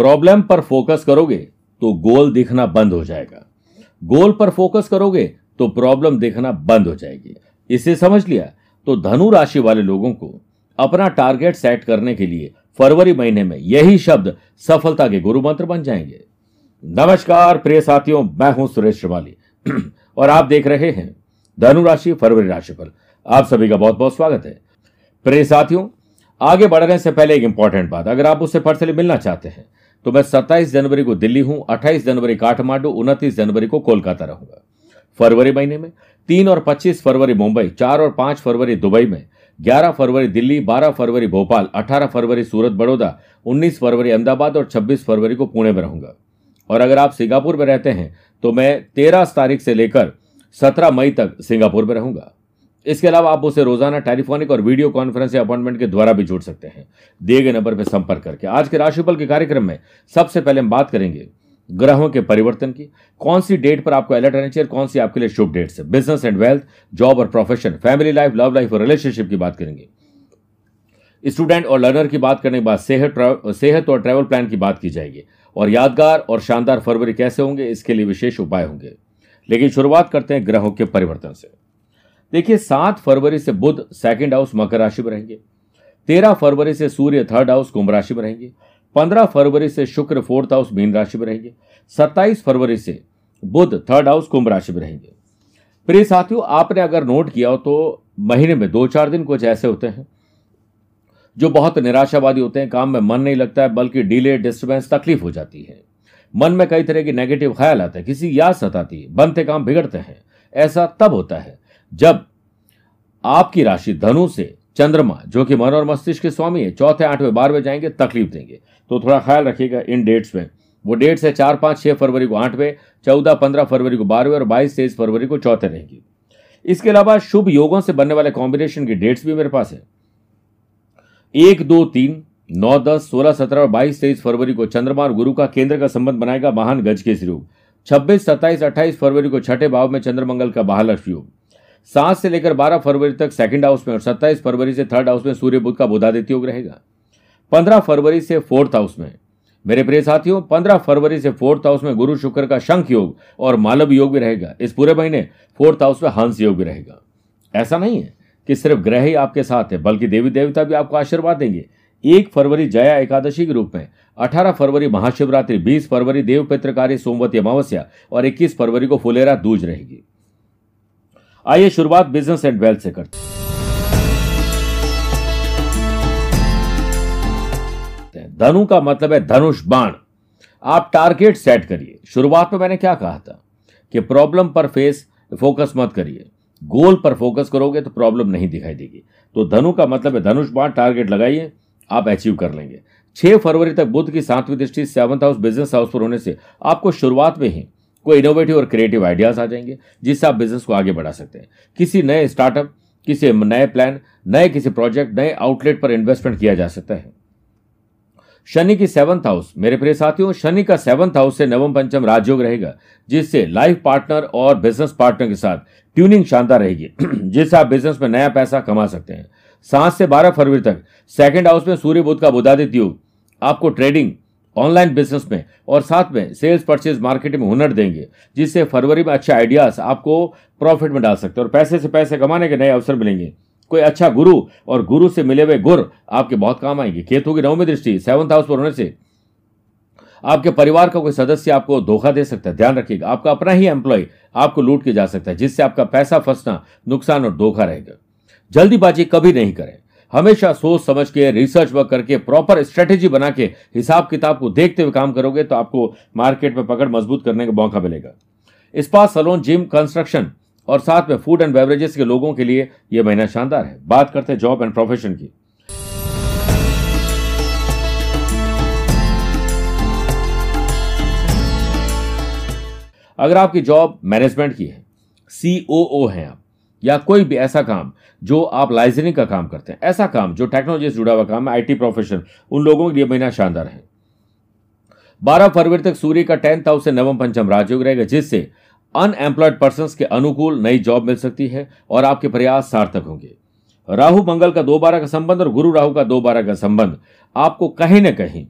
Problem पर focus करोगे तो गोल दिखना बंद हो जाएगा। गोल पर फोकस करोगे तो प्रॉब्लम दिखना बंद हो जाएगी। इसे समझ लिया? तो धनु राशि वाले लोगों को अपना टारगेट सेट करने के लिए फरवरी महीने में यही शब्द सफलता के गुरु मंत्र बन जाएँगे। नमस्कार, प्रिय साथियों, मैं हूँ सुरेश श्रिवाली। और आप देख रहे हैं धनु राशि, फरवरी राशिफल आप सभी का बहुत बहुत स्वागत है। प्रिय साथियों, आगे बढ़ने से पहले एक इंपॉर्टेंट बात, अगर आप उससे पर्सनली मिलना चाहते हैं तो मैं 27 जनवरी को दिल्ली हूँ 28 जनवरी काठमांडू 29 जनवरी को कोलकाता रहूँगा। फरवरी महीने में, तीन और 25 फरवरी मुंबई, चार और पाँच फरवरी दुबई में 11 फरवरी दिल्ली 12 फरवरी भोपाल 18 फरवरी सूरत बड़ौदा 19 फरवरी अहमदाबाद और 26 फरवरी को पुणे में रहूँगा। और अगर आप सिंगापुर में रहते हैं तो मैं तेरह तारीख से लेकर सत्रह मई तक सिंगापुर में रहूँगा। इसके अलावा आप उसे रोज़ाना टेलीफोनिक और वीडियो कॉन्फ्रेंस या अपॉइंटमेंट के द्वारा भी जुड़ सकते हैं। दिए गए नंबर पर संपर्क करके। आज के राशिफल के कार्यक्रम में सबसे पहले हम बात करेंगे ग्रहों के परिवर्तन की। कौन सी डेट पर आपको अलर्ट रहना चाहिए कौन सी आपके लिए शुभ डेट्स है बिज़नेस एंड वेल्थ जॉब और profession family life love life और रिलेशनशिप की बात करेंगे। स्टूडेंट और लर्नर की बात करने के बाद सेहत सेहत और ट्रैवल प्लान की बात की जाएगी। और यादगार और शानदार फरवरी कैसे होंगे, इसके लिए विशेष उपाय होंगे। लेकिन शुरुआत करते हैं ग्रहों के परिवर्तन से। देखिए, सात फरवरी से बुध सेकंड हाउस मकर राशि में रहेंगे। तेरह फरवरी से सूर्य थर्ड हाउस कुंभ राशि में रहेंगे। पंद्रह फरवरी से शुक्र फोर्थ हाउस मीन राशि में रहेंगे। सत्ताईस फरवरी से बुध थर्ड हाउस कुंभ राशि में रहेंगे। प्रिय साथियों, आपने अगर नोट किया हो तो महीने में दो चार दिन कुछ ऐसे होते हैं, जो बहुत निराशावादी होते हैं, काम में मन नहीं लगता है, बल्कि डिले डिस्टर्बेंस तकलीफ़ हो जाती है। मन में कई तरह के नेगेटिव ख्याल आते हैं, किसी याद सताती है, बनते काम बिगड़ते हैं, ऐसा तब होता है जब आपकी राशि धनु से चंद्रमा, जो कि मन और मस्तिष्क के स्वामी है, चौथे, आठवें, बारहवें जाएँगे, तकलीफ़ देंगे। तो थोड़ा ख्याल रखिएगा इन डेट्स में। वो डेट्स है चार, पाँच, छह फरवरी को आठवें, चौदह, पंद्रह फरवरी को बारहवें और बाईस, तेईस फरवरी को चौथे रहेंगी। इसके अलावा शुभ योगों से बनने वाले कॉम्बिनेशन की डेट्स भी मेरे पास है। एक, दो, तीन, नौ, दस, सोलह, सत्रह और बाईस, तेईस फरवरी को चंद्रमा और गुरु का केंद्र का संबंध बनाएगा महान गज के योग। छब्बीस, सत्ताईस, अट्ठाईस फरवरी को छठे भाव में चंद्रमंगल का महालक्ष्मी योग। सात से लेकर बारह फरवरी तक सेकंड हाउस में और सत्ताईस फरवरी से थर्ड हाउस में सूर्य बुद्ध का बुधादित्य योग रहेगा। पंद्रह फरवरी से फोर्थ हाउस में। मेरे प्रिय साथियों, पंद्रह फरवरी से फोर्थ हाउस में गुरु शुक्र का शंख योग और मालव योग भी रहेगा। इस पूरे महीने फोर्थ हाउस में हंस योग भी रहेगा। ऐसा नहीं है कि सिर्फ़ ग्रह ही आपके साथ है, बल्कि देवी देवता भी आपको आशीर्वाद देंगे। एक फरवरी जया एकादशी के रूप में 18 फरवरी महाशिवरात्रि 20 फरवरी देव पित्रकारी सोमवती अमावस्या और 21 फरवरी को फुलेरा दूज रहेगी। आइए शुरुआत बिज़नेस एंड वेल्थ से करते हैं। धनु का मतलब है धनुष बाण। आप टारगेट सेट करिए। शुरुआत में मैंने क्या कहा था कि प्रॉब्लम पर फेस फोकस मत करिए। गोल पर फोकस करोगे तो प्रॉब्लम नहीं दिखाई देगी। तो धनु का मतलब है धनुष बाण टारगेट लगाइए, आप अचीव कर लेंगे। छह फरवरी तक बुद्ध की सातवीं दृष्टि सेवंथ हाउस बिज़नेस हाउस पर होने से आपको शुरुआत में ही कोई इनोवेटिव और क्रिएटिव आइडियाज़ आ जाएँगे, जिससे आप बिज़नेस को आगे बढ़ा सकते हैं। किसी नए स्टार्टअप किसी नए प्लान नए किसी प्रोजेक्ट नए आउटलेट पर इन्वेस्टमेंट किया जा सकता है। शनि की सेवंथ हाउस मेरे प्रिय साथियों, शनि का सेवंथ हाउस से नवम पंचम राजयोग रहेगा, जिससे लाइफ पार्टनर और बिज़नेस पार्टनर के साथ ट्यूनिंग शानदार रहेगी, जिससे आप बिज़नेस में नया पैसा कमा सकते हैं। सात से बारह फरवरी तक सेकेंड हाउस में सूर्य बुद्ध का बुधादित्य योग, आपको ट्रेडिंग ऑनलाइन बिज़नेस में और साथ में सेल्स परचेज मार्केटिंग में हुनर देंगे, जिससे फरवरी में अच्छे आइडियाज़ आपको प्रॉफिट में डाल सकते हैं। और पैसे से पैसे कमाने के नए अवसर मिलेंगे। कोई अच्छा गुरु और गुरु से मिले हुए गुर आपके बहुत काम आएँगे। केतु की नवमी दृष्टि सेवंथ हाउस पर होने से आपके परिवार का कोई सदस्य आपको धोखा दे सकता है। ध्यान रखिएगा, आपका अपना ही एम्प्लॉय आपको लूट के जा सकता है, जिससे आपका पैसा फंसना, नुकसान और धोखा रहेगा। जल्दीबाजी कभी नहीं करें। हमेशा सोच समझ के रिसर्च वर्क करके प्रॉपर स्ट्रेटेजी बना के, हिसाब किताब को देखते हुए काम करोगे तो आपको मार्केट में पकड़ मज़बूत करने का मौका मिलेगा। स्पा सलोन जिम कंस्ट्रक्शन और साथ में फ़ूड एंड बेवरेजेस के लोगों के लिए यह महीना शानदार है। बात करते हैं जॉब एंड प्रोफेशन की। अगर आपकी जॉब मैनेजमेंट की है सीओओ हैं आप। या कोई भी ऐसा काम जो आप लाइजनिंग का काम करते हैं, ऐसा काम जो टेक्नोलॉजी से जुड़ा हुआ काम है आईटी प्रोफेशन उन लोगों के लिए महीना शानदार है। बारह फरवरी तक सूर्य का टेंथ हाउस से नवम पंचम राजयोग रहेगा, जिससे अनएम्प्लॉयड पर्सन के अनुकूल नई जॉब मिल सकती है और आपके प्रयास सार्थक होंगे। राहु, मंगल का दो बारह का संबंध और गुरु राहु का दो बारह का संबंध आपको कहीं ना कहीं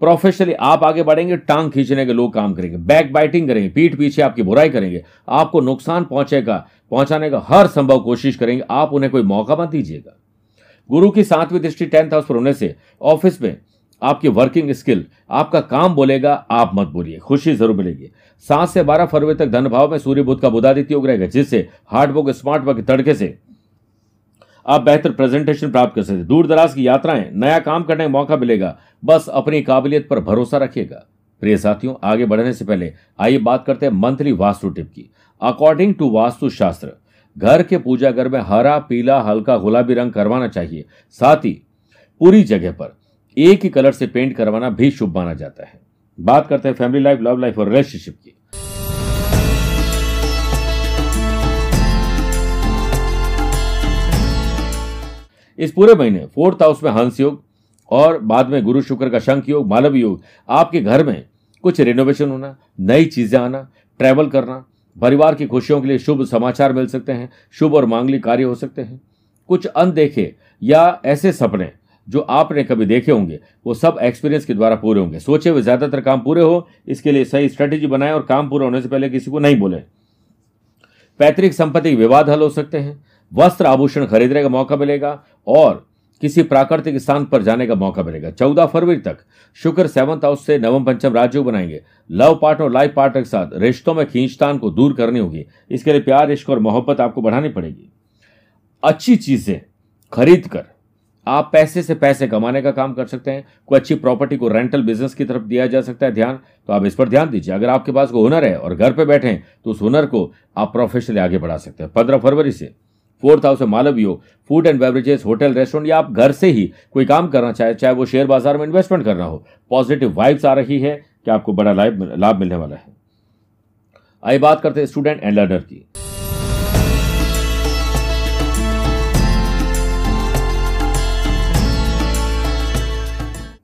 प्रोफेशनली आप आगे बढ़ेंगे, टांग खींचने के लोग काम करेंगे बैक बाइटिंग करेंगे, पीठ पीछे आपकी बुराई करेंगे, आपको नुकसान पहुंचेगा पहुँचाने का हर संभव कोशिश करेंगे। आप उन्हें कोई मौका मत दीजिएगा। गुरु की सातवीं दृष्टि टेंथ हाउस पर होने से ऑफ़िस में आपकी वर्किंग स्किल, आपका काम बोलेगा, आप मत बोलिए। खुशी ज़रूर मिलेगी। सात से बारह फरवरी तक धन भाव में सूर्य बुद्ध का बुधादित्य योग रहेगा, जिससे हार्ड वर्क स्मार्ट वर्क तड़के से आप बेहतर प्रेजेंटेशन प्राप्त कर सकते दूर दराज की यात्राएँ, नया काम करने का मौका मिलेगा। बस अपनी काबिलियत पर भरोसा रखिएगा। प्रिय साथियों, आगे बढ़ने से पहले आइए बात करते हैं मंथली वास्तु टिप की। अकॉर्डिंग टू वास्तु शास्त्र घर के पूजा घर में हरा, पीला, हल्का गुलाबी रंग करवाना चाहिए। साथ ही पूरी जगह पर एक ही कलर से पेंट करवाना भी शुभ माना जाता है। बात करते हैं फैमिली लाइफ लव लाइफ और रिलेशनशिप की। इस पूरे महीने फोर्थ हाउस में हंस योग और बाद में गुरु शुक्र का शंख योग, मालव योग, आपके घर में कुछ रिनोवेशन होना, नई चीज़ें आना ट्रैवल करना, परिवार की खुशियों के लिए शुभ समाचार मिल सकते हैं, शुभ और मांगलिक कार्य हो सकते हैं। कुछ अनदेखे या ऐसे सपने जो आपने कभी देखे होंगे, वो सब एक्सपीरियंस के द्वारा पूरे होंगे। सोचे हुए ज़्यादातर काम पूरे हो, इसके लिए सही स्ट्रेटेजी बनाएँ और काम पूरा होने से पहले किसी को नहीं बोले। पैतृक संपत्ति विवाद हल हो सकते हैं, वस्त्र आभूषण खरीदने का मौका मिलेगा और किसी प्राकृतिक स्थान पर जाने का मौका मिलेगा। चौदह फरवरी तक, शुक्र सेवंथ हाउस से नवम पंचम राज्यों बनाएँगे। लव पार्टनर और लाइफ पार्टनर के साथ रिश्तों में खींचतान को दूर करनी होगी। इसके लिए प्यार, इश्क और मोहब्बत आपको बढ़ानी पड़ेगी। अच्छी चीज़ें खरीद कर आप पैसे से पैसे कमाने का काम कर सकते हैं। कोई अच्छी प्रॉपर्टी को रेंटल बिज़नेस की तरफ़ दिया जा सकता है ध्यान। तो आप इस पर ध्यान दीजिए। अगर आपके पास कोई हुनर है और घर पर बैठे हैं तो उस हुनर को आप प्रोफेशनली आगे बढ़ा सकते हैं। पंद्रह फरवरी से फोर्थ हाउस हो food and beverages, hotel, restaurant, या आप घर से ही कोई काम करना चाहे चाहे वो शेयर बाज़ार में इन्वेस्टमेंट करना हो पॉजिटिव वाइब्स आ रही है कि आपको बड़ा लाभ लाभ मिलने वाला है। आइए बात करते हैं स्टूडेंट एंड लर्नर की।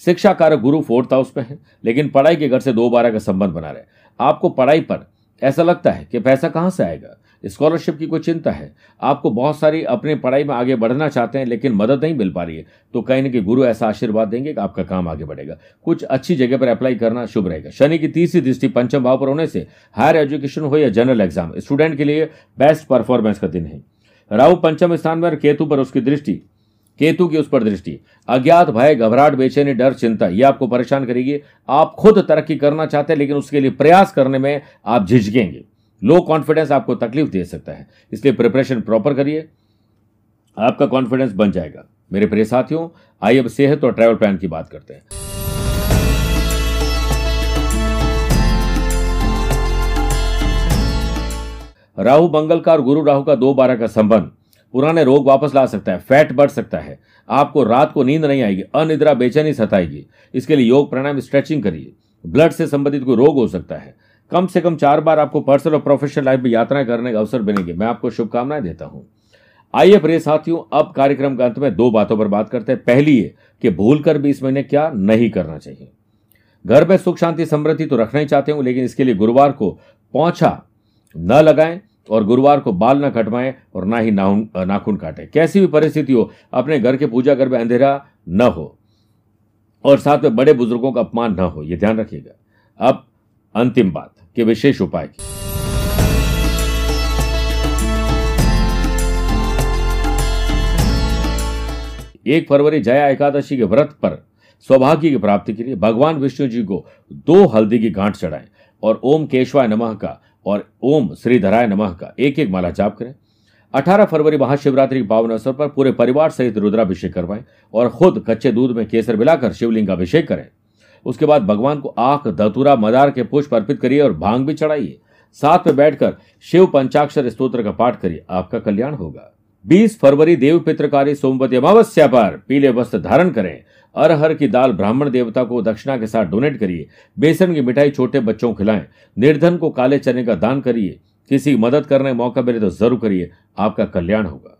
शिक्षा कारक गुरु फोर्थ हाउस में है, लेकिन पढ़ाई के घर से दो बारह का संबंध बना रहे आपको पढ़ाई पर ऐसा लगता है कि पैसा कहाँ से आएगा? स्कॉलरशिप की कोई चिंता है? आपको बहुत सारी अपनी पढ़ाई में आगे बढ़ना चाहते हैं, लेकिन मदद नहीं मिल पा रही है। तो कहीं ना कहीं गुरु ऐसा आशीर्वाद देंगे कि आपका काम आगे बढ़ेगा। कुछ अच्छी जगह पर अप्लाई करना शुभ रहेगा। शनि की तीसरी दृष्टि पंचम भाव पर होने से हायर एजुकेशन हो या जनरल एग्ज़ाम स्टूडेंट के लिए बेस्ट परफॉर्मेंस का दिन है। राहु पंचम स्थान में केतु पर उसकी दृष्टि। केतु की उस पर दृष्टि। अज्ञात भय, घबराहट, बेचैनी, डर, चिंता, ये आपको परेशान करेगी। आप खुद तरक्की करना चाहते हैं, लेकिन उसके लिए प्रयास करने में आप झिझकेंगे। लो कॉन्फिडेंस आपको तकलीफ़ दे सकता है। इसलिए प्रिपरेशन प्रॉपर करिए। आपका कॉन्फिडेंस बन जाएगा। मेरे प्रिय साथियों, आइए अब सेहत और ट्रैवल प्लान की बात करते हैं। राहु, मंगल का और गुरु राहु का दो बारह का संबंध। पुराने रोग वापस ला सकता है फैट बढ़ सकता है। आपको रात को नींद नहीं आएगी, अनिद्रा, बेचैनी सताएगी। इसके लिए योग, प्राणायाम स्ट्रेचिंग करिए। ब्लड से संबंधित कोई रोग हो सकता है। कम से कम चार बार आपको पर्सनल और प्रोफेशनल लाइफ में यात्राएँ करने का अवसर बनेगी मैं आपको शुभकामनाएँ देता हूँ। आइए प्रिय साथियों, अब कार्यक्रम के अंत में दो बातों पर बात करते हैं। पहली है कि भूल कर भी इस महीने क्या नहीं करना चाहिए। घर में सुख, शांति, समृद्धि तो रखना ही चाहते हूँ, लेकिन इसके लिए गुरुवार को पौछा न लगाएँ और गुरुवार को बाल न कटवाएँ और ना ही नाखून काटें। कैसी भी परिस्थिति हो, अपने घर के पूजा घर में अंधेरा न हो और साथ में बड़े बुज़ुर्गों का अपमान न हो यह ध्यान रखिएगा। अब अंतिम बात, के विशेष उपाय की। एक फरवरी जया एकादशी के व्रत पर सौभाग्य की प्राप्ति के लिए भगवान विष्णु जी को दो हल्दी की गांठ चढ़ाएँ और ओम केशवाय नमः का और ओम श्रीधराय नमः का एक एक माला जाप करें। 18 फरवरी महाशिवरात्रि के पावन अवसर पर पूरे परिवार सहित रुद्राभिषेक करवाएँ और खुद कच्चे दूध में केसर मिलाकर शिवलिंग का अभिषेक करें। उसके बाद भगवान को आँख, धतुरा, मदार के पुष्प अर्पित करिए और भाँग भी चढ़ाइए। साथ में बैठकर शिव पंचाक्षर स्त्रोत्र का पाठ करिए। आपका कल्याण होगा। 20 फरवरी देव पित्रकारी सोमवती अमावस्या पर पीले वस्त्र धारण करें। अरहर की दाल ब्राह्मण देवता को दक्षिणा के साथ डोनेट करिए। बेसन की मिठाई छोटे बच्चों को खिलाएँ। निर्धन को काले चने का दान करिए। किसी की मदद करने का मौका मिले तो ज़रूर करिए। आपका कल्याण होगा।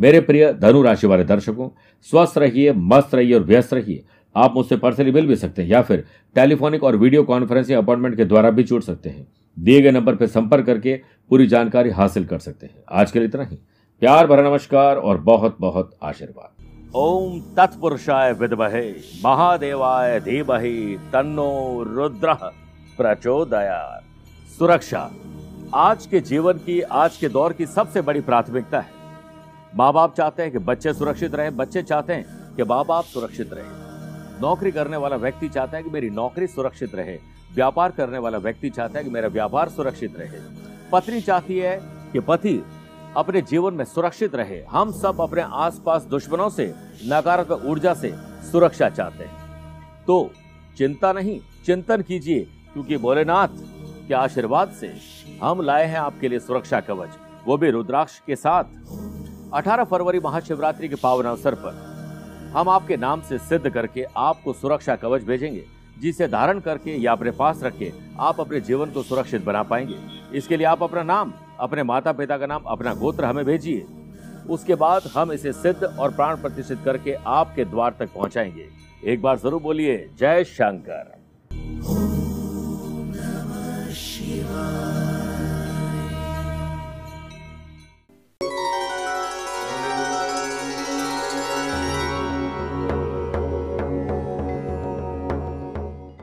मेरे प्रिय धनु राशि वाले दर्शकों, स्वस्थ रहिए, मस्त रहिए और व्यस्त रहिए। आप मुझसे पर्सनली मिल भी सकते हैं या फिर टेलीफोनिक और वीडियो कॉन्फ्रेंसिंग अपॉइंटमेंट के द्वारा भी जुड़ सकते हैं। दिए गए नंबर पर संपर्क करके पूरी जानकारी हासिल कर सकते हैं। आज के लिए इतना ही। प्यार भरा नमस्कार और बहुत बहुत आशीर्वाद। ओम तत्पुरुषाय विद्महे महादेवाय धीमहि तन्नो रुद्र प्रचोदया सुरक्षा, आज के जीवन की, आज के दौर की सबसे बड़ी प्राथमिकता है। माँ बाप चाहते हैं कि बच्चे सुरक्षित रहे, बच्चे चाहते हैं कि माँ बाप सुरक्षित रहे। नौकरी करने वाला व्यक्ति चाहता है कि मेरी नौकरी सुरक्षित रहे। व्यापार करने वाला व्यक्ति चाहता है कि मेरा व्यापार सुरक्षित रहे। पत्नी चाहती है कि पति अपने जीवन में सुरक्षित रहे। हम सब अपने आसपास दुश्मनों से, नकारात्मक ऊर्जा से सुरक्षा चाहते हैं। तो चिंता नहीं, चिंतन कीजिए, क्योंकि भोलेनाथ के आशीर्वाद से हम लाए हैं आपके लिए सुरक्षा कवच। वो भी रुद्राक्ष के साथ। 18 फरवरी महाशिवरात्रि के पावन अवसर पर। हम आपके नाम से सिद्ध करके आपको सुरक्षा कवच भेजेंगे, जिसे धारण करके या अपने पास रख के आप अपने जीवन को सुरक्षित बना पाएँगे। इसके लिए आप अपना नाम, अपने माता पिता का नाम, अपना गोत्र हमें भेजिए। उसके बाद हम इसे सिद्ध और प्राण प्रतिष्ठित करके आपके द्वार तक पहुंचाएँगे। एक बार ज़रूर बोलिए, जय शंकर। शिवा